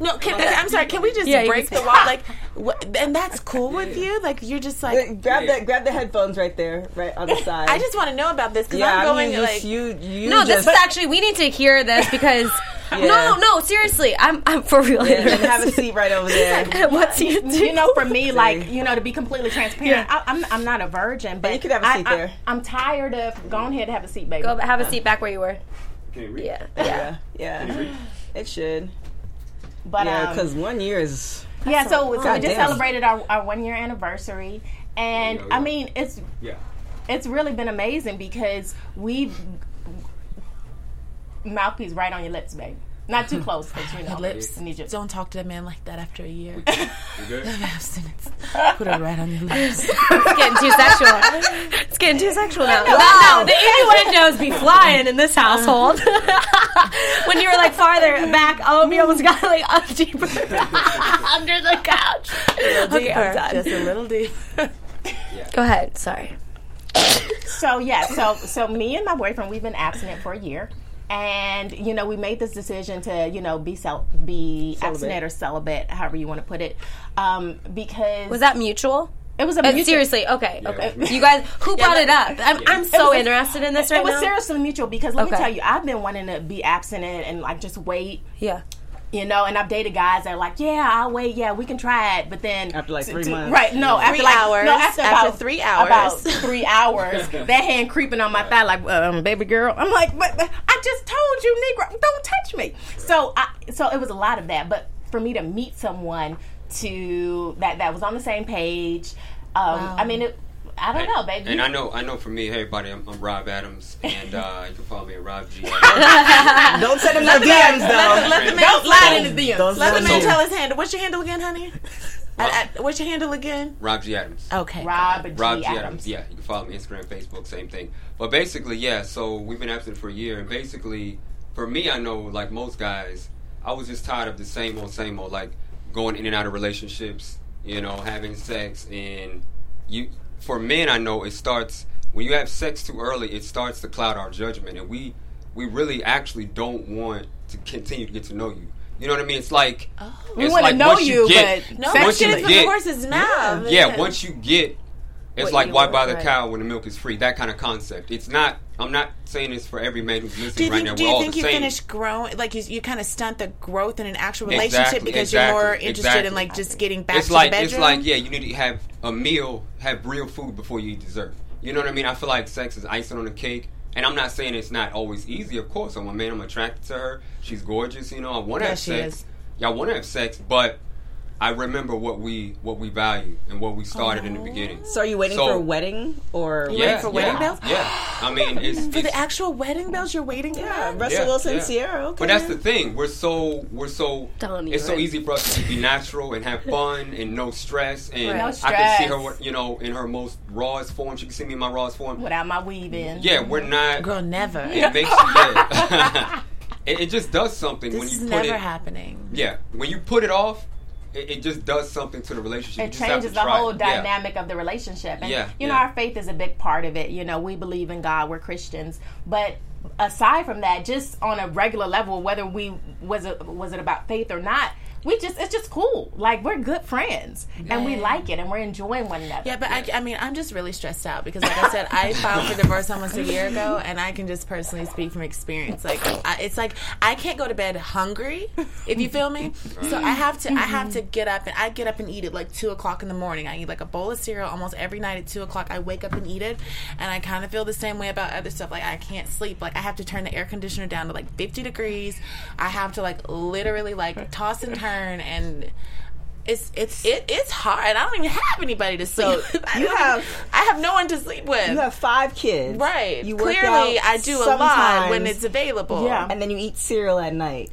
No, can, I'm sorry. Can we just Yeah, break the say- wall? Like, what, and that's cool with you. Like, you're just like. Grab the grab the headphones right there, right on the (laughs) side. I just want to know about this because yeah, I'm going I mean, like. just, you you no, this is actually we need to hear this because (laughs) no, no, seriously, I'm I'm for real. yeah, interested. (laughs) have a seat right over there. What's you do? You know, for me, (laughs) like you know, to be completely transparent, I, I'm I'm not a virgin, but you could have a seat I- there. I'm tired of. Go ahead, and have a seat, baby. Go have a seat back where you were. Can you read? Yeah, yeah. Yeah, yeah. It should. But Yeah, um, because one year is. yeah, so, so we just celebrated our, our one year anniversary, and There you go, I mean, it's Yeah. it's really been amazing because we've mouthpiece right on your lips, babe. Not too close, because you (laughs) know, lips. I need you. Don't talk to that man like that after a year. (laughs) You good? Abstinence. (laughs) Put it right on your lips. It's getting too sexual. It's getting too sexual now. No, wow, no, the innuendos be flying in this household. when you were like farther back, oh, you almost got like up deeper under the couch. Okay, I'm done. Just a little deep. Go ahead. Sorry. So yeah, so so me and my boyfriend we've been abstinent for a year. And you know we made this decision to you know be cel- be abstinent or celibate, however you want to put it, um, because Was that mutual? it was a Uh, mutual- seriously, okay, okay. You guys, who brought it up? I'm, I'm so was a- interested in this right now. it was now. seriously mutual because let Okay. me tell you, I've been wanting to be abstinent and like just wait, Yeah. you know. And I've dated guys that are like, yeah, I'll wait, yeah, we can try it, but then After, like, three t- months. right? No, after Three like hours. no, after, After about three hours. about three hours, (laughs) that hand creeping on my thigh like, um, baby girl. I'm like, but, but I just told you, Negro, don't touch me. So I, so it was a lot of that, but for me to meet someone to that that was on the same page, um, I mean it. I don't know, baby. And I know, I know. For me, hey, everybody, I'm, I'm Rob Adams, and uh, you can follow me at Rob G. (laughs) Don't send him no DMs though. Let the man, Don't slide in the DMs. Don't let the man So- tell his handle. What's your handle again, honey? I- I- what's your handle again? Rob G. Adams. Okay. Rob G. Rob G. Adams. Adams. Yeah, you can follow me Instagram, Facebook, same thing. But basically, yeah. So we've been absent for a year, and basically, for me, I know like most guys, I was just tired of the same old, same old, like going in and out of relationships. You know, having sex, and you. For men, I know it starts when you have sex too early. It starts to cloud our judgment, and we we really actually don't want to continue to get to know you. You know what I mean? It's like oh. We it's wanna like know once you, get, but No, Sex once shit you is from the get, horse's mouth. yeah, once you get, it's What like you why want, buy the right. cow when the milk is free? That kind of concept. It's not. I'm not saying it's for every man who's Do listening you right think? now. Do We're you all think you same. finish growing? Like you, you kind of stunt the growth in an actual relationship Exactly, because you're more exactly, interested in like just getting back It's to like the it's bedroom. like yeah, you need to have a meal, have real food before you eat dessert. You know what I mean? I feel like sex is icing on the cake. And I'm not saying it's not always easy. Of course, I'm a man. I'm attracted to her. She's gorgeous. You know, I want to Yeah, have she sex. is. Y'all want to have sex, but I remember what we what we value and what we started in the beginning. So are you waiting So- for a wedding or yeah, waiting for wedding yeah, bells? Yeah, I mean, (gasps) it's, for it's the actual wedding bells, you're waiting for Yeah, that? Russell Yeah, Wilson, yeah. Ciara. Okay. But that's the thing. We're so we're so Don't it's so easy for us to be natural and have fun and no stress. And Right. No I can see her, you know, in her most rawest form. She can see me in my rawest form. Without my weave in. Yeah, we're not. Girl, never. It makes you. Yeah. it, it just does something when This you is put never it. happening. Yeah, when you put it off, it, it just does something to the relationship. It changes the whole it. Yeah. dynamic of the relationship. And Yeah, you know, yeah. our faith is a big part of it. You know, we believe in God, we're Christians. But aside from that, just on a regular level, whether we was it was it about faith or not, we just it's just cool. Like we're good friends and we like it and we're enjoying one another. Yeah, but I, I mean, I'm just really stressed out because, like I said, I (laughs) filed for divorce almost a year ago, and I can just personally speak from experience. Like, I, it's like I can't go to bed hungry, if you feel me. So I have to, I have to mm-hmm. get up, and I get up and eat it like two o'clock in the morning. I eat like a bowl of cereal almost every night at two o'clock. I wake up and eat it, and I kind of feel the same way about other stuff. Like I can't sleep. Like I have to turn the air conditioner down to like 50 degrees. I have to like literally like toss and turn and it's it's it, it's hard. I don't even have anybody to sleep. with. (laughs) I you have- I have no one to sleep with. You have five kids. right. You Clearly, I do a lot when it's available. Yeah. And then you eat cereal at night.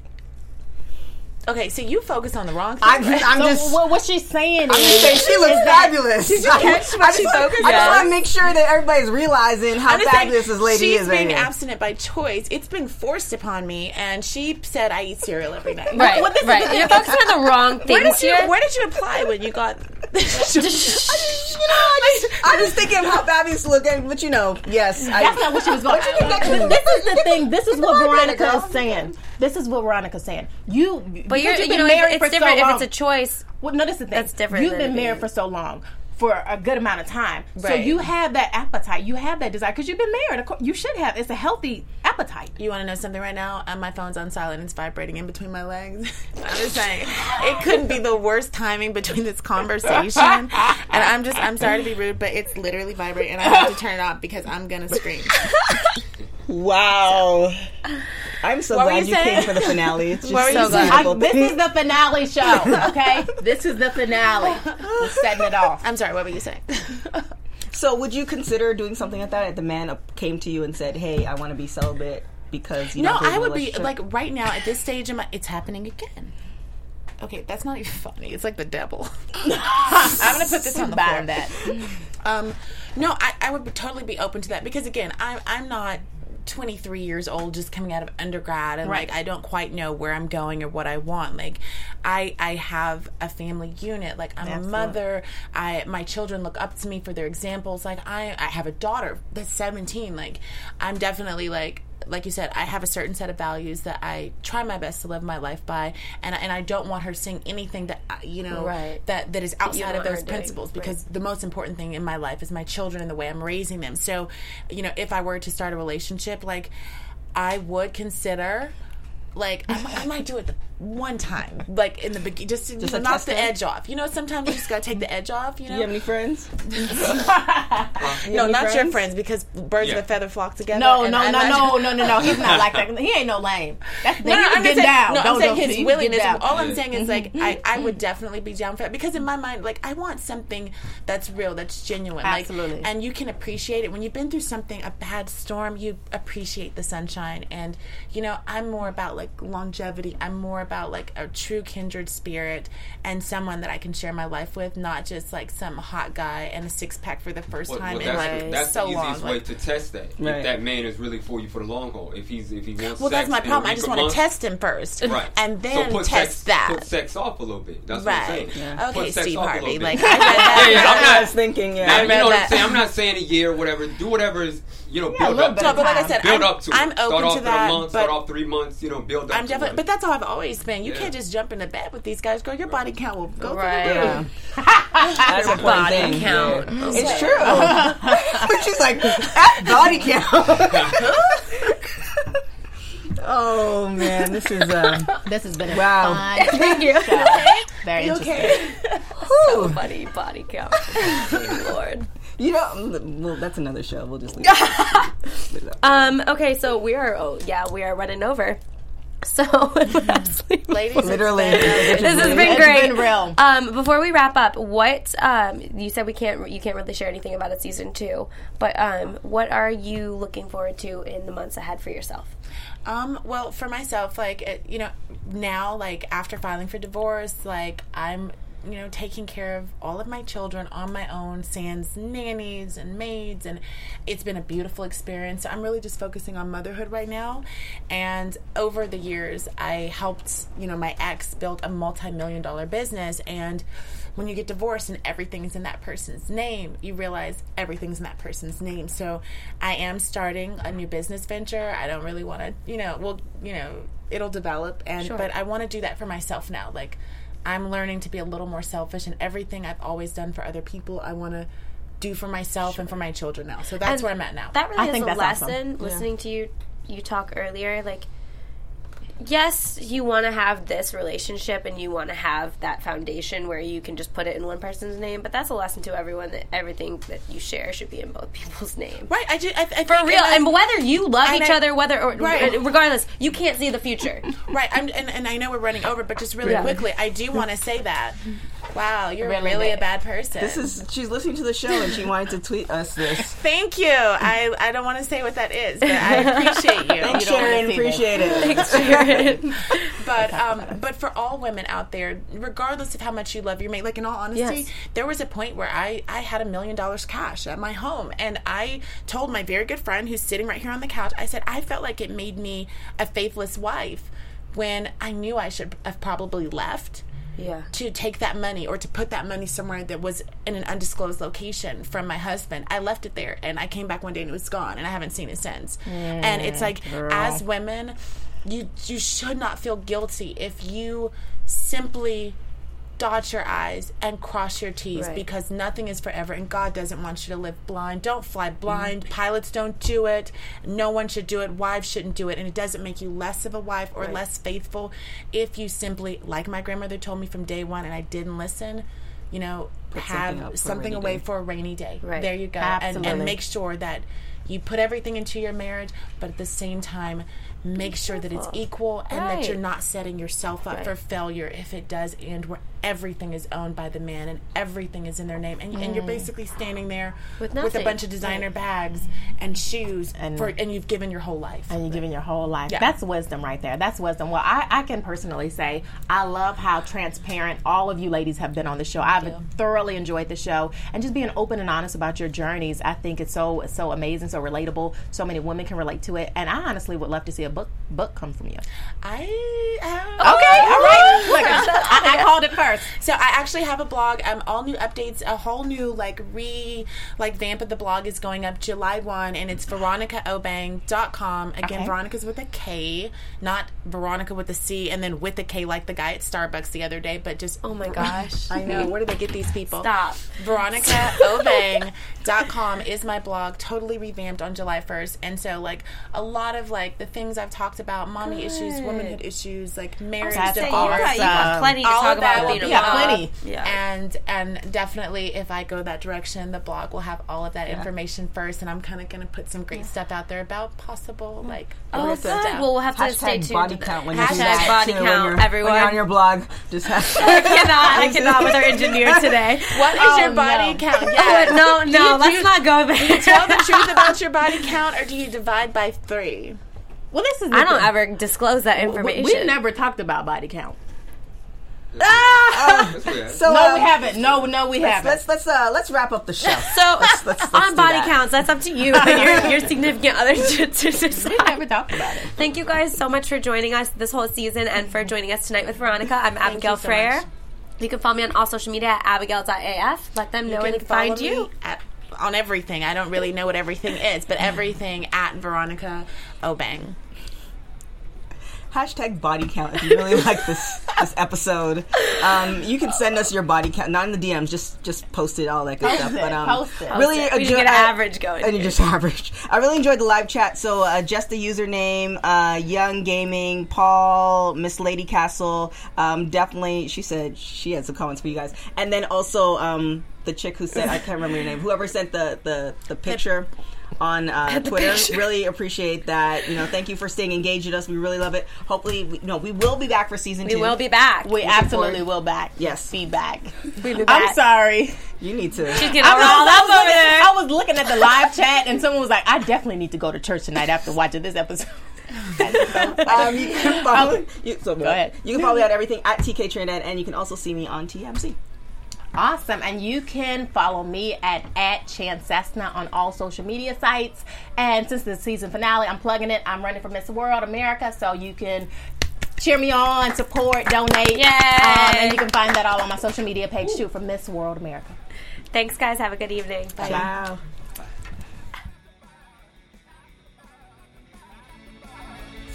Okay, so you focus on the wrong thing. I'm, right? I'm So just. what, what she's saying I'm is, just saying she looks is that- fabulous. Did you catch what she focused I just want to make sure that everybody's realizing how I'm just saying, fabulous this lady she's is right being here. abstinent by choice. It's been forced upon me, and she said I eat cereal every night. Right, What this is- You're focusing on the wrong Where things did you here. Where did you apply when you got? I'm just thinking of how fabulous looking, but you know, yes. I, That's not what she was going. What you think that- But this is the thing. This is what Veronika is saying. This is what Veronika's saying. You, but you're, because you've you know, married it's for different so long. if it's a choice. Well, no, this is the thing. That's different You've been married for so long, for a good amount of time. So you have that appetite. You have that desire because you've been married. You should have. It's a healthy appetite. You want to know something right now? Uh, my phone's on silent. It's vibrating in between my legs. (laughs) I'm just saying, it couldn't be the worst timing between this conversation. And I'm just, I'm sorry to be rude, but it's literally vibrating, and I have to turn it off because I'm gonna scream. (laughs) wow. I'm so What glad you you came for the finale. It's (laughs) just What were you so saying? I, this is the finale show. (laughs) Okay, this is the finale. We're setting it off. I'm sorry. What were you saying? So, would you consider doing something like that if the man came to you and said, "Hey, I want to be celibate because you No, know, I would be like right now at this stage in my. It's happening again. Okay, that's not even funny. It's like the devil. (laughs) I'm gonna put this on the floor. Ban that. Um, no, I, I would totally be open to that because again, I'm I'm not 23 years old, just coming out of undergrad, and Right. like I don't quite know where I'm going or what I want. Like, I I have a family unit. Like I'm Absolutely. a mother. I my children look up to me for their examples. Like I I have a daughter that's 17. Like I'm definitely like like you said, I have a certain set of values that I try my best to live my life by, and I- and I don't want her seeing anything that uh, you know Right. that that is outside of those doing. principles because the most important thing in my life is my children and the way I'm raising them. So, you know, if I were to start a relationship, like I would consider like I, I might do it one time, like in the beginning, just to Just you know, knock the day? edge off. You know, sometimes you just gotta take the edge off. You know, Do (laughs) you have any friends? no, any not your friends? friends because birds Yeah. of a feather flock together. No, no, no, no, no, no, no. He's not like that. He ain't no lame. That's the No, no, I'm get saying, down. no, Don't I'm saying don't- his you willingness. down. All I'm saying is mm-hmm. like I, I mm-hmm. would definitely be down for it because in my mind, like I want something that's real, that's genuine. Like, and you can appreciate it when you've been through something, a bad storm. You appreciate the sunshine, and you know I'm more about like longevity. I'm more about like a true kindred spirit and someone that I can share my life with, not just like some hot guy and a six pack for the first Well, time well, in that's, like that's so the easiest long. way Like, to test that. Right. If that man is really for you for the long haul. If he's if he wants well, that's my problem. I just want to test him first, Right. (laughs) and So then put test sex, that. Put sex off a little bit. That's Right. what I'm saying. Okay, Put sex Steve off a Harvey. Like. I read (laughs) that. Yeah, yeah, I'm I not- was thinking, yeah. I, you know read what that. I'm saying? I'm not saying a year or whatever. Do whatever is you know a build up bit to. of No, but like I said, Build I'm, up to I'm it. open start off to in that. a month. but Start off three months. You know, build up. I'm to definitely, it. but that's how I've always been. You Yeah. can't just jump into bed with these guys, girl. Your body count will go Right. through the Yeah. (laughs) roof. That's a body thing. count. Yeah. It's true. (laughs) but she's like, (laughs) body count. oh man, this is um, This has been a Wow. fun Thank you. show. Very interesting. so funny body count. Lord. you know, well, that's another show. We'll just leave. Um. Okay. So we are. Oh yeah, we are running over. So (laughs) Ladies, Literally, this has been It's great. been real. Um, before we wrap up, what um, you said we can't you can't really share anything about it season two, but um, what are you looking forward to in the months ahead for yourself? Um, well, for myself, like it, you know, now like after filing for divorce, like I'm you know taking care of all of my children on my own, sans nannies and maids, and it's been a beautiful experience. So I'm really just focusing on motherhood right now. And over the years, I helped you know my ex build a multi-million dollar business and when you get divorced and everything is in that person's name, you realize everything's in that person's name. So I am starting a new business venture. I don't really want to, you know, well, you know, it'll develop and but I want to do that for myself now. Like I'm learning to be a little more selfish and everything I've always done for other people, I want to do for myself and for my children now. So that's And where I'm at now. That really I is think a that's awesome. lesson. Listening to you you talk earlier, like yes, you want to have this relationship and you want to have that foundation where you can just put it in one person's name, but that's a lesson to everyone that everything that you share should be in both (laughs) people's name. right, I just I, I For real, and whether you love each I- other, whether or Right. regardless, you can't see the future. (laughs) Right, I'm, and, and I know we're running over, but just really Yeah. quickly, I do want to say that. Wow, you're Really really, a bad. bad person. This is she's listening to the show and she wanted to tweet us this. (laughs) Thank you. I, I don't want to say what that is, but I appreciate you. Thanks, don't wanna Sharon. see Appreciate it. (laughs) but um, but for all women out there, regardless of how much you love your mate, like in all honesty, Yes. there was a point where I I had a million dollars cash at my home, and I told my very good friend who's sitting right here on the couch, I said I felt like it made me a faithless wife when I knew I should have probably left Yeah. to take that money or to put that money somewhere that was in an undisclosed location from my husband. I left it there and I came back one day and it was gone and I haven't seen it since. and it's like as women, you you should not feel guilty if you simply dot your I's and cross your T's Right. because nothing is forever and God doesn't want you to live blind. Don't fly mm-hmm. blind. Pilots don't do it. No one should do it. Wives shouldn't do it. And it doesn't make you less of a wife or less faithful if you simply, like my grandmother told me from day one and I didn't listen, you know, something up have a something away day. for a rainy day. Right. There you go. And, and make sure that you put everything into your marriage, but at the same time, make sure that it's equal and that you're not setting yourself up for failure if it does end where everything is owned by the man and everything is in their name and, and you're mm. basically standing there With with, a bunch of designer bags and shoes And- for, and you've given your whole life and you've given your whole life. Yeah. That's wisdom right there. That's wisdom. Well, I, I can personally say I love how transparent all of you ladies have been on the show. I've thoroughly enjoyed the show and just being open and honest about your journeys. I think it's so so amazing, so relatable. So many women can relate to it, and I honestly would love to see a book book come from you. I uh, Okay, all right. Look, I, I called it first. So I actually have a blog. Um, all new updates, a whole new like re like vamp of the blog is going up July one, and it's veronikaobeng.com. Again, Okay. Veronika's with a K, not Veronica with a C, and then with a K like the guy at Starbucks the other day. But just Oh my (laughs) gosh. I know where do they get these people? Stop. veronikaobeng.com is my blog totally revamped on july 1st and so like a lot of like the things i've talked about mommy issues, womanhood issues, like marriage, you, divorce. got, you got awesome. plenty to All talk of that about will being Yeah, mom. plenty. Yeah. and and definitely if I go that direction, the blog will have all of that information first, and I'm kind of going to put some great stuff out there about possible like. Oh, good. down. Well, we'll have to stay tuned. body count when that. you do Hashtag that, body too, when count, you're- everyone. When you're on your blog, just (laughs) I have. cannot. I cannot (laughs) with our engineer today. What is Oh, your body no. count? (laughs) Yeah. no, no, you- let's you not go there. Do you tell the truth about your body count, or do you divide by three? Well, this is. I don't thing. ever disclose that information. We've never talked about body count. That's (laughs) weird. So No, um, we haven't. No, no, we Let's haven't. let's let's, uh, let's wrap up the show. (laughs) So (laughs) let's, let's on body that. counts, that's up to you and your, your significant other to, to we never talked about it. Thank you guys so much for joining us this whole season and for joining us tonight with Veronika. I'm Abigail you so Freyer. much. You can follow me on all social media at abigail.af. Let them know where they can follow find you. at, on everything. I don't really know what everything is, but everything at Veronika Obeng. Hashtag body count if you really (laughs) like this this episode. Um, you can send us your body count, not in the DMs, just just post it, all that good Post stuff. it, But um, post it. really, We need to enjoy- get an I- average going And you just (laughs) average. I really enjoyed the live chat. So uh, just the username, uh, Young Gaming, Paul, Miss Lady Castle. Um, definitely, she said she had some comments for you guys, and then also um, the chick who said I can't remember your name. Whoever sent the the, the picture. On uh, Twitter, picture. really appreciate that. You know, thank you for staying engaged with us. We really love it. Hopefully, we, no, we will be back for season We two. will be back. We absolutely will back. Yes. be back. (laughs) We'll be I'm sorry. You need to. She's getting I, all was, up over looking, there. I was looking at the live chat, and someone was like, "I definitely need to go to church tonight after watching this episode." (laughs) um, you can follow. You, so go ahead. You can follow me on everything at TK Trinidad, and you can also see me on TMC. Awesome. And you can follow me at, at Chancesna on all social media sites. And since the season finale, I'm plugging it. I'm running for Miss World America, so you can cheer me on, support, donate. Yay. Um, and you can find that all on my social media page too for Miss World America. Thanks, guys. Have a good evening. Bye. Wow.